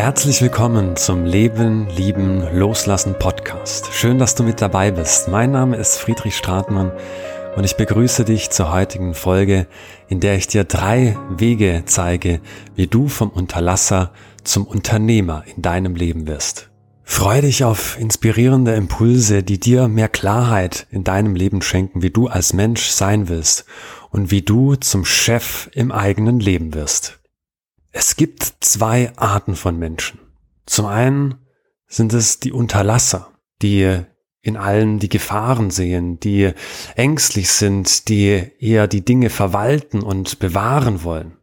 Herzlich willkommen zum Leben, Lieben, Loslassen Podcast. Schön, dass du mit dabei bist. Mein Name ist Friedrich Stratmann und ich begrüße dich zur heutigen Folge, in der ich dir drei Wege zeige, wie du vom Unterlasser zum Unternehmer in deinem Leben wirst. Freue dich auf inspirierende Impulse, die dir mehr Klarheit in deinem Leben schenken, wie du als Mensch sein willst und wie du zum Chef im eigenen Leben wirst. Es gibt zwei Arten von Menschen. Zum einen sind es die Unterlasser, die in allen die Gefahren sehen, die ängstlich sind, die eher die Dinge verwalten und bewahren wollen.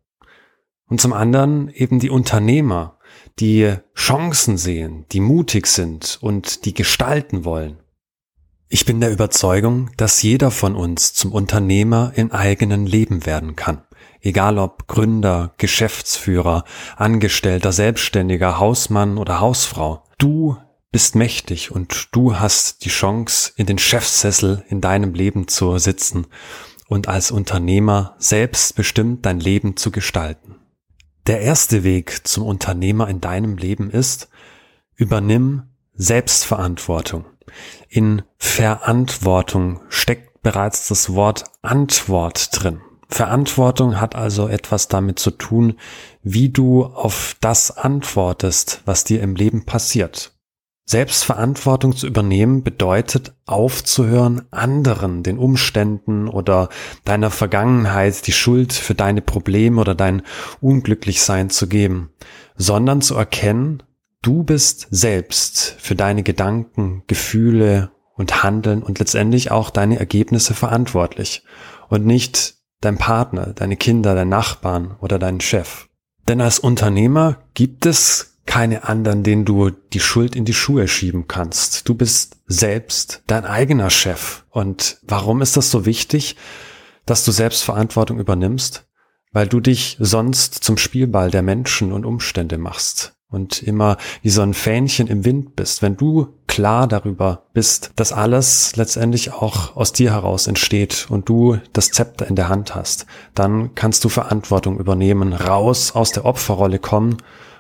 Und zum anderen eben die Unternehmer, die Chancen sehen, die mutig sind und die gestalten wollen. Ich bin der Überzeugung, dass jeder von uns zum Unternehmer im eigenen Leben werden kann. Egal ob Gründer, Geschäftsführer, Angestellter, Selbstständiger, Hausmann oder Hausfrau. Du bist mächtig und du hast die Chance, in den Chefsessel in deinem Leben zu sitzen und als Unternehmer selbstbestimmt dein Leben zu gestalten. Der erste Weg zum Unternehmer in deinem Leben ist, übernimm Selbstverantwortung. In Verantwortung steckt bereits das Wort Antwort drin. Verantwortung hat also etwas damit zu tun, wie du auf das antwortest, was dir im Leben passiert. Selbstverantwortung zu übernehmen bedeutet aufzuhören, anderen, den Umständen oder deiner Vergangenheit die Schuld für deine Probleme oder dein Unglücklichsein zu geben, sondern zu erkennen, du bist selbst für deine Gedanken, Gefühle und Handeln und letztendlich auch deine Ergebnisse verantwortlich und nicht dein Partner, deine Kinder, dein Nachbarn oder dein Chef. Denn als Unternehmer gibt es keine anderen, denen du die Schuld in die Schuhe schieben kannst. Du bist selbst dein eigener Chef. Und warum ist das so wichtig, dass du Selbstverantwortung übernimmst? Weil du dich sonst zum Spielball der Menschen und Umstände machst und immer wie so ein Fähnchen im Wind bist, wenn du klar darüber bist, dass alles letztendlich auch aus dir heraus entsteht und du das Zepter in der Hand hast, dann kannst du Verantwortung übernehmen, raus aus der Opferrolle kommen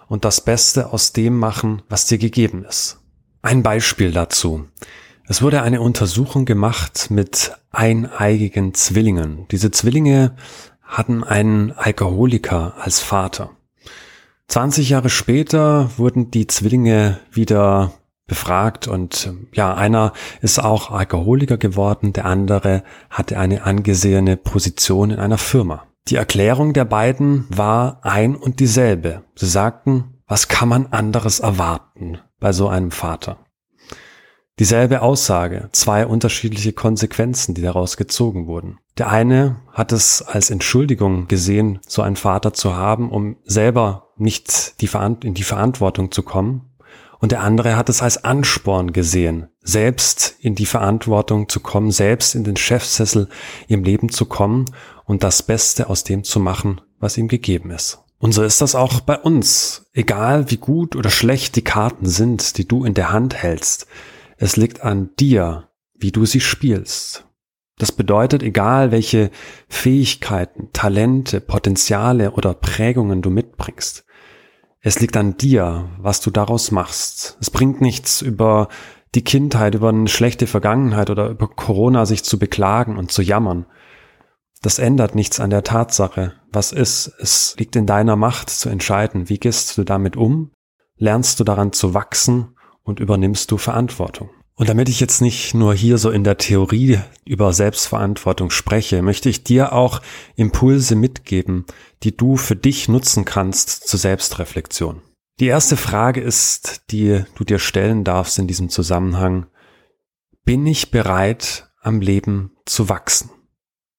und das Beste aus dem machen, was dir gegeben ist. Ein Beispiel dazu. Es wurde eine Untersuchung gemacht mit eineigigen Zwillingen. Diese Zwillinge hatten einen Alkoholiker als Vater. 20 Jahre später wurden die Zwillinge wieder befragt und ja, einer ist auch Alkoholiker geworden, der andere hatte eine angesehene Position in einer Firma. Die Erklärung der beiden war ein und dieselbe. Sie sagten, was kann man anderes erwarten bei so einem Vater? Dieselbe Aussage, zwei unterschiedliche Konsequenzen, die daraus gezogen wurden. Der eine hat es als Entschuldigung gesehen, so einen Vater zu haben, um selber nicht die in die Verantwortung zu kommen. Und der andere hat es als Ansporn gesehen, selbst in die Verantwortung zu kommen, selbst in den Chefsessel im Leben zu kommen und das Beste aus dem zu machen, was ihm gegeben ist. Und so ist das auch bei uns. Egal wie gut oder schlecht die Karten sind, die du in der Hand hältst, es liegt an dir, wie du sie spielst. Das bedeutet, egal welche Fähigkeiten, Talente, Potenziale oder Prägungen du mitbringst, es liegt an dir, was du daraus machst. Es bringt nichts über die Kindheit, über eine schlechte Vergangenheit oder über Corona sich zu beklagen und zu jammern. Das ändert nichts an der Tatsache, was ist. Es liegt in deiner Macht zu entscheiden, wie gehst du damit um, lernst du daran zu wachsen und übernimmst du Verantwortung. Und damit ich jetzt nicht nur hier so in der Theorie über Selbstverantwortung spreche, möchte ich dir auch Impulse mitgeben, die du für dich nutzen kannst zur Selbstreflexion. Die erste Frage ist, die du dir stellen darfst in diesem Zusammenhang, bin ich bereit, am Leben zu wachsen?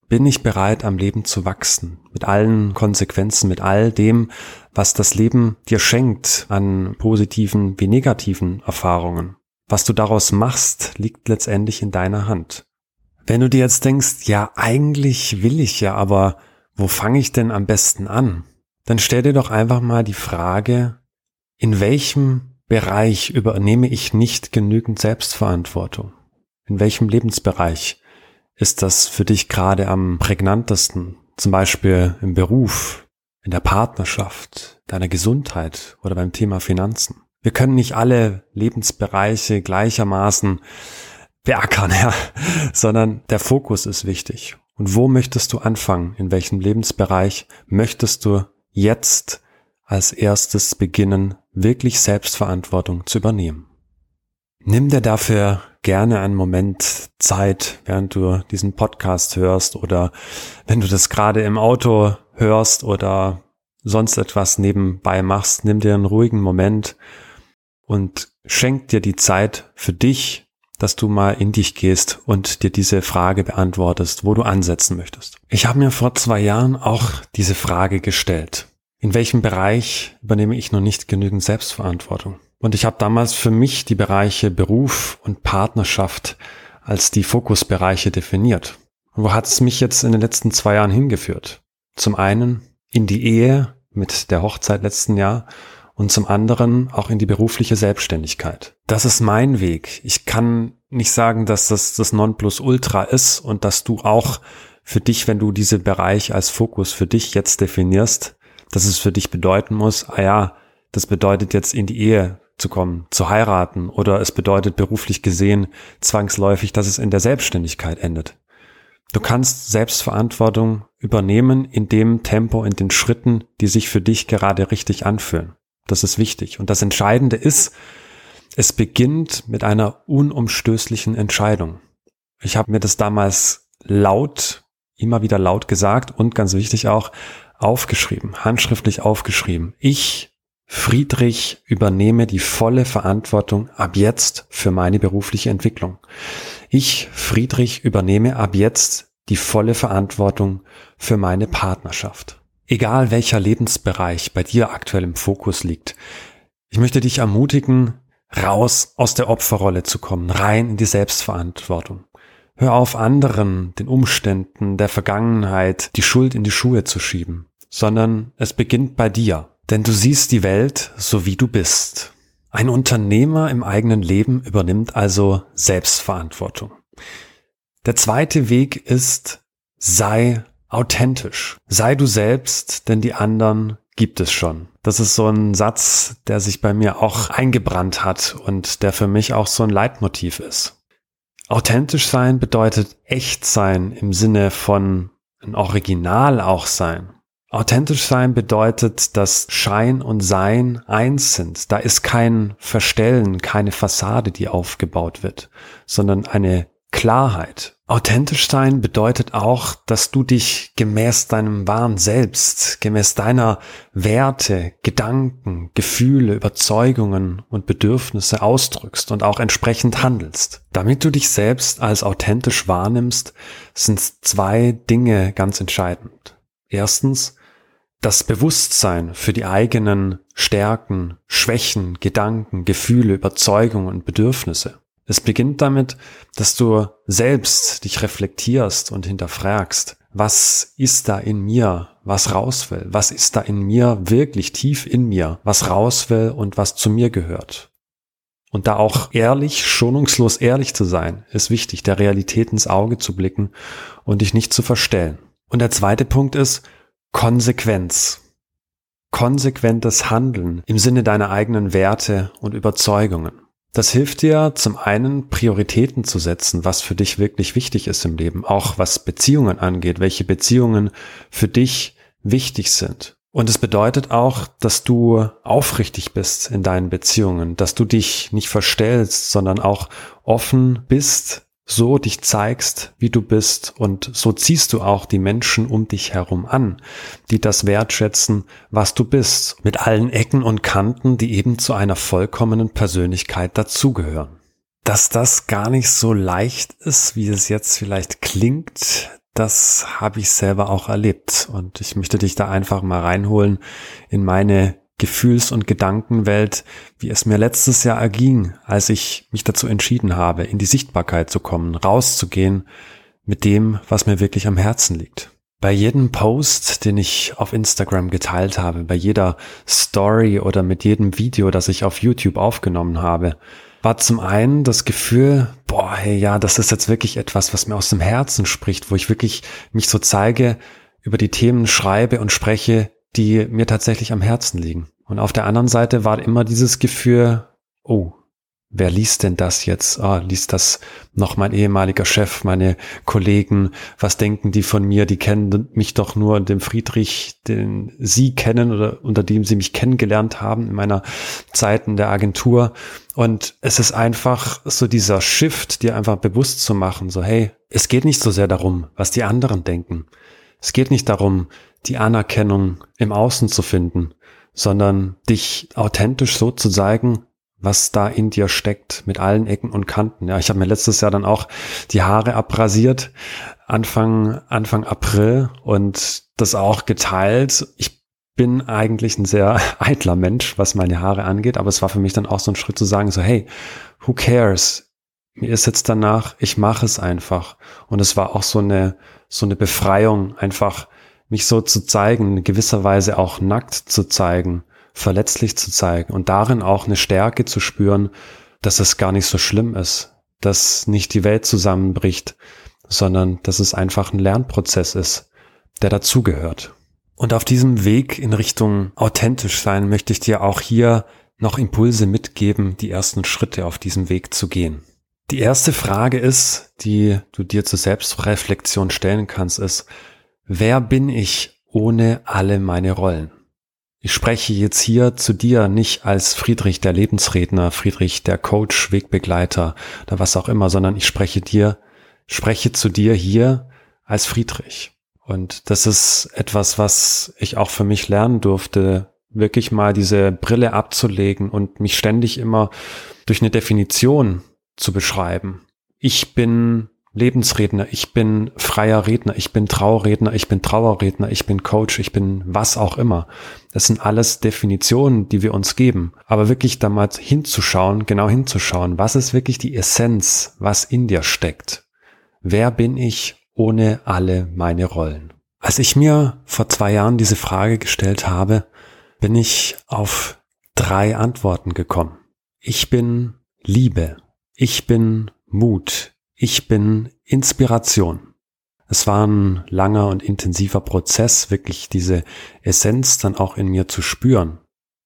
Bin ich bereit, am Leben zu wachsen? Mit allen Konsequenzen, mit all dem, was das Leben dir schenkt an positiven wie negativen Erfahrungen. Was du daraus machst, liegt letztendlich in deiner Hand. Wenn du dir jetzt denkst, ja, eigentlich will ich ja, aber wo fange ich denn am besten an? Dann stell dir doch einfach mal die Frage, in welchem Bereich übernehme ich nicht genügend Selbstverantwortung? In welchem Lebensbereich ist das für dich gerade am prägnantesten? Zum Beispiel im Beruf, in der Partnerschaft, deiner Gesundheit oder beim Thema Finanzen. Wir können nicht alle Lebensbereiche gleichermaßen beackern, ja, sondern der Fokus ist wichtig. Und wo möchtest du anfangen? In welchem Lebensbereich möchtest du jetzt als erstes beginnen, wirklich Selbstverantwortung zu übernehmen? Nimm dir dafür gerne einen Moment Zeit, während du diesen Podcast hörst oder wenn du das gerade im Auto hörst oder sonst etwas nebenbei machst, nimm dir einen ruhigen Moment und schenk dir die Zeit für dich, dass du mal in dich gehst und dir diese Frage beantwortest, wo du ansetzen möchtest. Ich habe mir vor zwei Jahren auch diese Frage gestellt. In welchem Bereich übernehme ich noch nicht genügend Selbstverantwortung? Und ich habe damals für mich die Bereiche Beruf und Partnerschaft als die Fokusbereiche definiert. Und wo hat es mich jetzt in den letzten zwei Jahren hingeführt? Zum einen in die Ehe mit der Hochzeit letzten Jahr und zum anderen auch in die berufliche Selbstständigkeit. Das ist mein Weg. Ich kann nicht sagen, dass das das Nonplusultra ist und dass du auch für dich, wenn du diese Bereich als Fokus für dich jetzt definierst, dass es für dich bedeuten muss, ah ja, das bedeutet jetzt in die Ehe zu kommen, zu heiraten oder es bedeutet beruflich gesehen zwangsläufig, dass es in der Selbstständigkeit endet. Du kannst Selbstverantwortung übernehmen in dem Tempo, in den Schritten, die sich für dich gerade richtig anfühlen. Das ist wichtig. Und das Entscheidende ist, es beginnt mit einer unumstößlichen Entscheidung. Ich habe mir das damals laut, immer wieder laut gesagt und ganz wichtig auch aufgeschrieben, handschriftlich aufgeschrieben. Ich Friedrich übernehme die volle Verantwortung ab jetzt für meine berufliche Entwicklung. Ich, Friedrich, übernehme ab jetzt die volle Verantwortung für meine Partnerschaft. Egal welcher Lebensbereich bei dir aktuell im Fokus liegt, ich möchte dich ermutigen, raus aus der Opferrolle zu kommen, rein in die Selbstverantwortung. Hör auf anderen, den Umständen der Vergangenheit die Schuld in die Schuhe zu schieben, sondern es beginnt bei dir. Denn du siehst die Welt so wie du bist. Ein Unternehmer im eigenen Leben übernimmt also Selbstverantwortung. Der zweite Weg ist, sei authentisch. Sei du selbst, denn die anderen gibt es schon. Das ist so ein Satz, der sich bei mir auch eingebrannt hat und der für mich auch so ein Leitmotiv ist. Authentisch sein bedeutet echt sein im Sinne von ein Original auch sein. Authentisch sein bedeutet, dass Schein und Sein eins sind. Da ist kein Verstellen, keine Fassade, die aufgebaut wird, sondern eine Klarheit. Authentisch sein bedeutet auch, dass du dich gemäß deinem wahren Selbst, gemäß deiner Werte, Gedanken, Gefühle, Überzeugungen und Bedürfnisse ausdrückst und auch entsprechend handelst. Damit du dich selbst als authentisch wahrnimmst, sind zwei Dinge ganz entscheidend. Erstens, das Bewusstsein für die eigenen Stärken, Schwächen, Gedanken, Gefühle, Überzeugungen und Bedürfnisse. Es beginnt damit, dass du selbst dich reflektierst und hinterfragst, was ist da in mir, was raus will, was ist da in mir wirklich tief in mir, was raus will und was zu mir gehört. Und da auch ehrlich, schonungslos ehrlich zu sein, ist wichtig, der Realität ins Auge zu blicken und dich nicht zu verstellen. Und der zweite Punkt ist, Konsequenz. Konsequentes Handeln im Sinne deiner eigenen Werte und Überzeugungen. Das hilft dir zum einen Prioritäten zu setzen, was für dich wirklich wichtig ist im Leben, auch was Beziehungen angeht, welche Beziehungen für dich wichtig sind. Und es bedeutet auch, dass du aufrichtig bist in deinen Beziehungen, dass du dich nicht verstellst, sondern auch offen bist so dich zeigst, wie du bist und so ziehst du auch die Menschen um dich herum an, die das wertschätzen, was du bist, mit allen Ecken und Kanten, die eben zu einer vollkommenen Persönlichkeit dazugehören. Dass das gar nicht so leicht ist, wie es jetzt vielleicht klingt, das habe ich selber auch erlebt und ich möchte dich da einfach mal reinholen in meine Gefühls- und Gedankenwelt, wie es mir letztes Jahr erging, als ich mich dazu entschieden habe, in die Sichtbarkeit zu kommen, rauszugehen mit dem, was mir wirklich am Herzen liegt. Bei jedem Post, den ich auf Instagram geteilt habe, bei jeder Story oder mit jedem Video, das ich auf YouTube aufgenommen habe, war zum einen das Gefühl, boah, hey, ja, das ist jetzt wirklich etwas, was mir aus dem Herzen spricht, wo ich wirklich mich so zeige, über die Themen schreibe und spreche, die mir tatsächlich am Herzen liegen. Und auf der anderen Seite war immer dieses Gefühl, oh, wer liest denn das jetzt? Ah, liest das noch mein ehemaliger Chef, meine Kollegen? Was denken die von mir? Die kennen mich doch nur dem Friedrich, den Sie kennen oder unter dem Sie mich kennengelernt haben in meiner Zeit in der Agentur. Und es ist einfach so dieser Shift, dir einfach bewusst zu machen, so hey, es geht nicht so sehr darum, was die anderen denken. Es geht nicht darum, die Anerkennung im Außen zu finden, sondern dich authentisch so zu zeigen, was da in dir steckt, mit allen Ecken und Kanten. Ja, ich habe mir letztes Jahr dann auch die Haare abrasiert, Anfang, Anfang April und das auch geteilt. Ich bin eigentlich ein sehr eitler Mensch, was meine Haare angeht, aber es war für mich dann auch so ein Schritt zu sagen, so, hey, who cares? Mir ist jetzt danach, ich mache es einfach. Und es war auch so eine, so eine Befreiung, einfach mich so zu zeigen, in gewisser Weise auch nackt zu zeigen verletzlich zu zeigen und darin auch eine Stärke zu spüren, dass es gar nicht so schlimm ist, dass nicht die Welt zusammenbricht, sondern dass es einfach ein Lernprozess ist, der dazugehört. Und auf diesem Weg in Richtung authentisch sein möchte ich dir auch hier noch Impulse mitgeben, die ersten Schritte auf diesem Weg zu gehen. Die erste Frage ist, die du dir zur Selbstreflexion stellen kannst, ist, wer bin ich ohne alle meine Rollen? Ich spreche jetzt hier zu dir nicht als Friedrich der Lebensredner, Friedrich der Coach, Wegbegleiter oder was auch immer, sondern ich spreche dir, spreche zu dir hier als Friedrich. Und das ist etwas, was ich auch für mich lernen durfte, wirklich mal diese Brille abzulegen und mich ständig immer durch eine Definition zu beschreiben. Ich bin Lebensredner, ich bin freier Redner, ich bin Trauerredner, ich bin Trauerredner, ich bin Coach, ich bin was auch immer. Das sind alles Definitionen, die wir uns geben. Aber wirklich da mal hinzuschauen, genau hinzuschauen, was ist wirklich die Essenz, was in dir steckt? Wer bin ich ohne alle meine Rollen? Als ich mir vor zwei Jahren diese Frage gestellt habe, bin ich auf drei Antworten gekommen. Ich bin Liebe. Ich bin Mut. Ich bin Inspiration. Es war ein langer und intensiver Prozess, wirklich diese Essenz dann auch in mir zu spüren.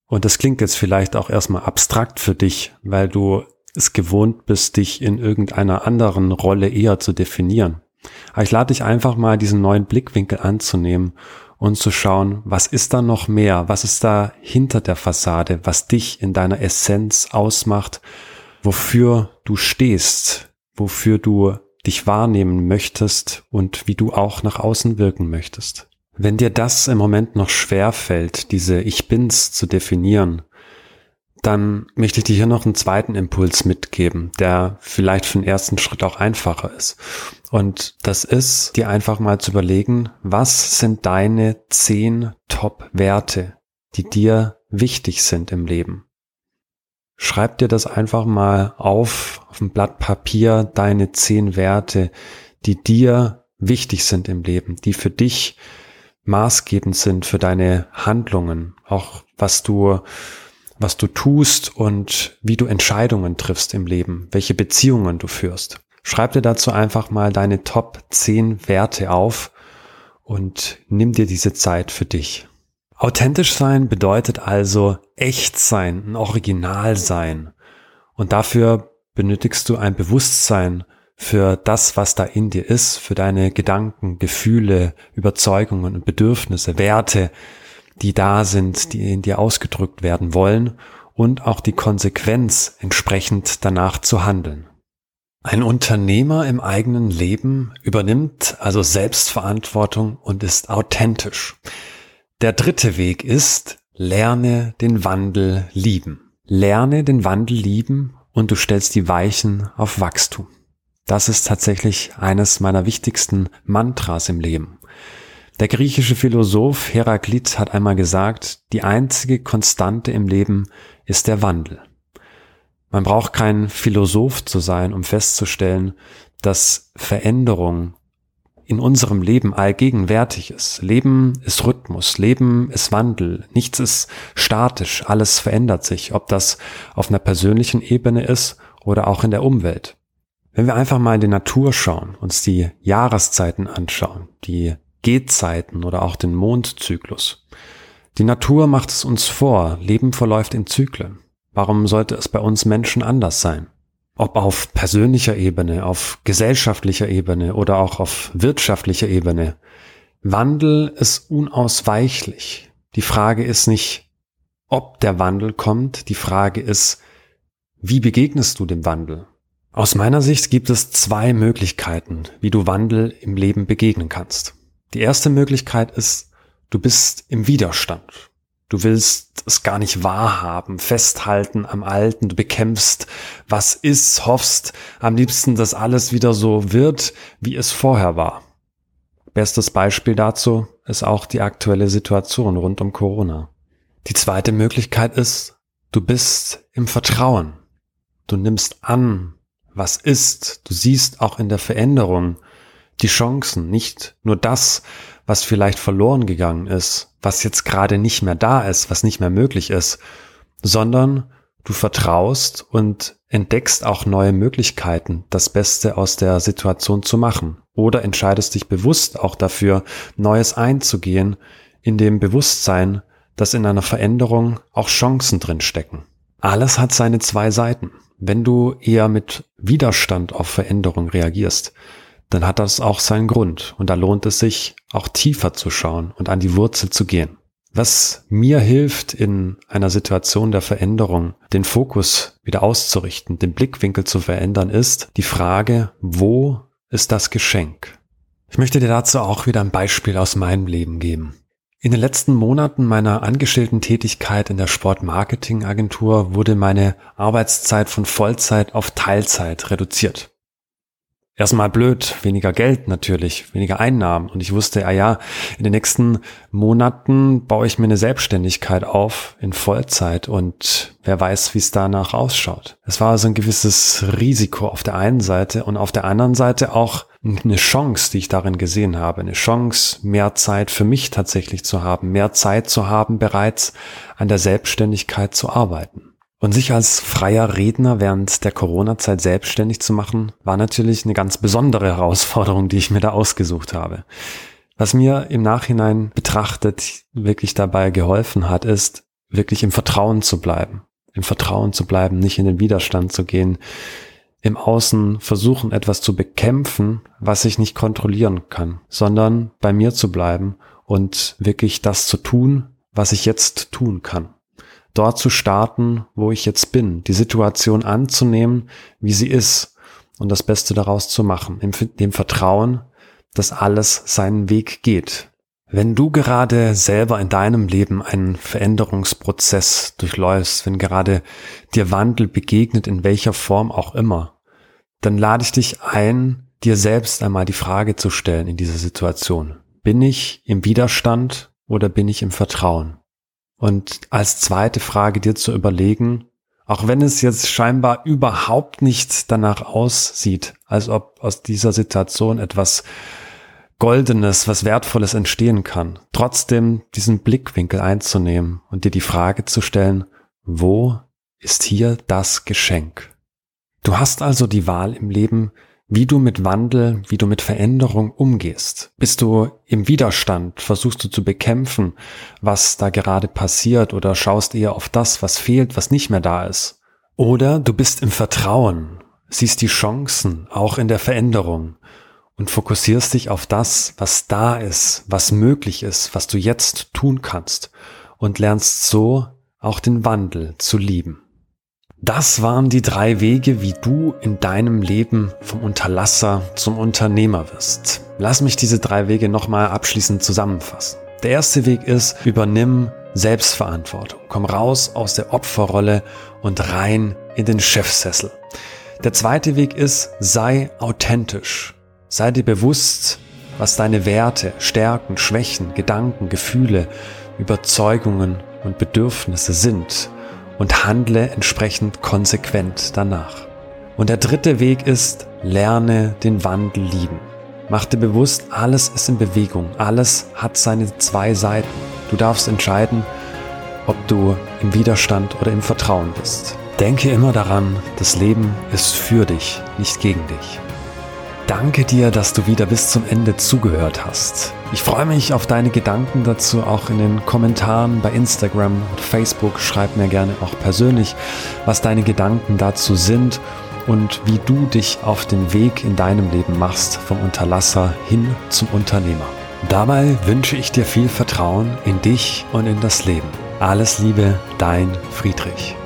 Und das klingt jetzt vielleicht auch erstmal abstrakt für dich, weil du es gewohnt bist, dich in irgendeiner anderen Rolle eher zu definieren. Aber ich lade dich einfach mal diesen neuen Blickwinkel anzunehmen und zu schauen, was ist da noch mehr, was ist da hinter der Fassade, was dich in deiner Essenz ausmacht, wofür du stehst, wofür du dich wahrnehmen möchtest und wie du auch nach außen wirken möchtest. Wenn dir das im Moment noch schwer fällt, diese Ich bin's zu definieren, dann möchte ich dir hier noch einen zweiten Impuls mitgeben, der vielleicht für den ersten Schritt auch einfacher ist. Und das ist, dir einfach mal zu überlegen, was sind deine zehn Top-Werte, die dir wichtig sind im Leben? Schreib dir das einfach mal auf, auf ein Blatt Papier, deine zehn Werte, die dir wichtig sind im Leben, die für dich maßgebend sind für deine Handlungen, auch was du, was du tust und wie du Entscheidungen triffst im Leben, welche Beziehungen du führst. Schreib dir dazu einfach mal deine Top 10 Werte auf und nimm dir diese Zeit für dich. Authentisch sein bedeutet also echt sein, ein Original sein. Und dafür benötigst du ein Bewusstsein für das, was da in dir ist, für deine Gedanken, Gefühle, Überzeugungen und Bedürfnisse, Werte, die da sind, die in dir ausgedrückt werden wollen und auch die Konsequenz entsprechend danach zu handeln. Ein Unternehmer im eigenen Leben übernimmt also Selbstverantwortung und ist authentisch. Der dritte Weg ist, lerne den Wandel lieben. Lerne den Wandel lieben und du stellst die Weichen auf Wachstum. Das ist tatsächlich eines meiner wichtigsten Mantras im Leben. Der griechische Philosoph Heraklit hat einmal gesagt, die einzige Konstante im Leben ist der Wandel. Man braucht kein Philosoph zu sein, um festzustellen, dass Veränderung in unserem Leben allgegenwärtig ist. Leben ist Rhythmus, Leben ist Wandel, nichts ist statisch, alles verändert sich, ob das auf einer persönlichen Ebene ist oder auch in der Umwelt. Wenn wir einfach mal in die Natur schauen, uns die Jahreszeiten anschauen, die Gehzeiten oder auch den Mondzyklus, Die Natur macht es uns vor, Leben verläuft in Zyklen. Warum sollte es bei uns Menschen anders sein? Ob auf persönlicher Ebene, auf gesellschaftlicher Ebene oder auch auf wirtschaftlicher Ebene. Wandel ist unausweichlich. Die Frage ist nicht, ob der Wandel kommt, die Frage ist, wie begegnest du dem Wandel? Aus meiner Sicht gibt es zwei Möglichkeiten, wie du Wandel im Leben begegnen kannst. Die erste Möglichkeit ist, du bist im Widerstand. Du willst es gar nicht wahrhaben, festhalten am Alten, du bekämpfst, was ist, hoffst am liebsten, dass alles wieder so wird, wie es vorher war. Bestes Beispiel dazu ist auch die aktuelle Situation rund um Corona. Die zweite Möglichkeit ist, du bist im Vertrauen. Du nimmst an, was ist. Du siehst auch in der Veränderung die Chancen, nicht nur das, was vielleicht verloren gegangen ist, was jetzt gerade nicht mehr da ist, was nicht mehr möglich ist, sondern du vertraust und entdeckst auch neue Möglichkeiten, das Beste aus der Situation zu machen. Oder entscheidest dich bewusst auch dafür, Neues einzugehen, in dem Bewusstsein, dass in einer Veränderung auch Chancen drin stecken. Alles hat seine zwei Seiten. Wenn du eher mit Widerstand auf Veränderung reagierst, dann hat das auch seinen Grund und da lohnt es sich, auch tiefer zu schauen und an die Wurzel zu gehen. Was mir hilft, in einer Situation der Veränderung den Fokus wieder auszurichten, den Blickwinkel zu verändern, ist die Frage, wo ist das Geschenk? Ich möchte dir dazu auch wieder ein Beispiel aus meinem Leben geben. In den letzten Monaten meiner Angestellten-Tätigkeit in der Sportmarketing-Agentur wurde meine Arbeitszeit von Vollzeit auf Teilzeit reduziert. Erstmal blöd, weniger Geld natürlich, weniger Einnahmen. Und ich wusste, ah ja, in den nächsten Monaten baue ich mir eine Selbstständigkeit auf in Vollzeit und wer weiß, wie es danach ausschaut. Es war also ein gewisses Risiko auf der einen Seite und auf der anderen Seite auch eine Chance, die ich darin gesehen habe. Eine Chance, mehr Zeit für mich tatsächlich zu haben, mehr Zeit zu haben, bereits an der Selbstständigkeit zu arbeiten. Und sich als freier Redner während der Corona-Zeit selbstständig zu machen, war natürlich eine ganz besondere Herausforderung, die ich mir da ausgesucht habe. Was mir im Nachhinein betrachtet wirklich dabei geholfen hat, ist, wirklich im Vertrauen zu bleiben. Im Vertrauen zu bleiben, nicht in den Widerstand zu gehen, im Außen versuchen, etwas zu bekämpfen, was ich nicht kontrollieren kann, sondern bei mir zu bleiben und wirklich das zu tun, was ich jetzt tun kann dort zu starten, wo ich jetzt bin, die Situation anzunehmen, wie sie ist und das Beste daraus zu machen, im, dem Vertrauen, dass alles seinen Weg geht. Wenn du gerade selber in deinem Leben einen Veränderungsprozess durchläufst, wenn gerade dir Wandel begegnet, in welcher Form auch immer, dann lade ich dich ein, dir selbst einmal die Frage zu stellen in dieser Situation. Bin ich im Widerstand oder bin ich im Vertrauen? Und als zweite Frage dir zu überlegen, auch wenn es jetzt scheinbar überhaupt nicht danach aussieht, als ob aus dieser Situation etwas Goldenes, was Wertvolles entstehen kann, trotzdem diesen Blickwinkel einzunehmen und dir die Frage zu stellen, wo ist hier das Geschenk? Du hast also die Wahl im Leben, wie du mit Wandel, wie du mit Veränderung umgehst. Bist du im Widerstand? Versuchst du zu bekämpfen, was da gerade passiert oder schaust eher auf das, was fehlt, was nicht mehr da ist? Oder du bist im Vertrauen, siehst die Chancen auch in der Veränderung und fokussierst dich auf das, was da ist, was möglich ist, was du jetzt tun kannst und lernst so auch den Wandel zu lieben. Das waren die drei Wege, wie du in deinem Leben vom Unterlasser zum Unternehmer wirst. Lass mich diese drei Wege nochmal abschließend zusammenfassen. Der erste Weg ist, übernimm Selbstverantwortung. Komm raus aus der Opferrolle und rein in den Chefsessel. Der zweite Weg ist, sei authentisch. Sei dir bewusst, was deine Werte, Stärken, Schwächen, Gedanken, Gefühle, Überzeugungen und Bedürfnisse sind und handle entsprechend konsequent danach. Und der dritte Weg ist, lerne den Wandel lieben. Mach dir bewusst, alles ist in Bewegung, alles hat seine zwei Seiten. Du darfst entscheiden, ob du im Widerstand oder im Vertrauen bist. Denke immer daran, das Leben ist für dich, nicht gegen dich. Danke dir, dass du wieder bis zum Ende zugehört hast. Ich freue mich auf deine Gedanken dazu auch in den Kommentaren bei Instagram und Facebook. Schreib mir gerne auch persönlich, was deine Gedanken dazu sind und wie du dich auf den Weg in deinem Leben machst, vom Unterlasser hin zum Unternehmer. Dabei wünsche ich dir viel Vertrauen in dich und in das Leben. Alles Liebe, dein Friedrich.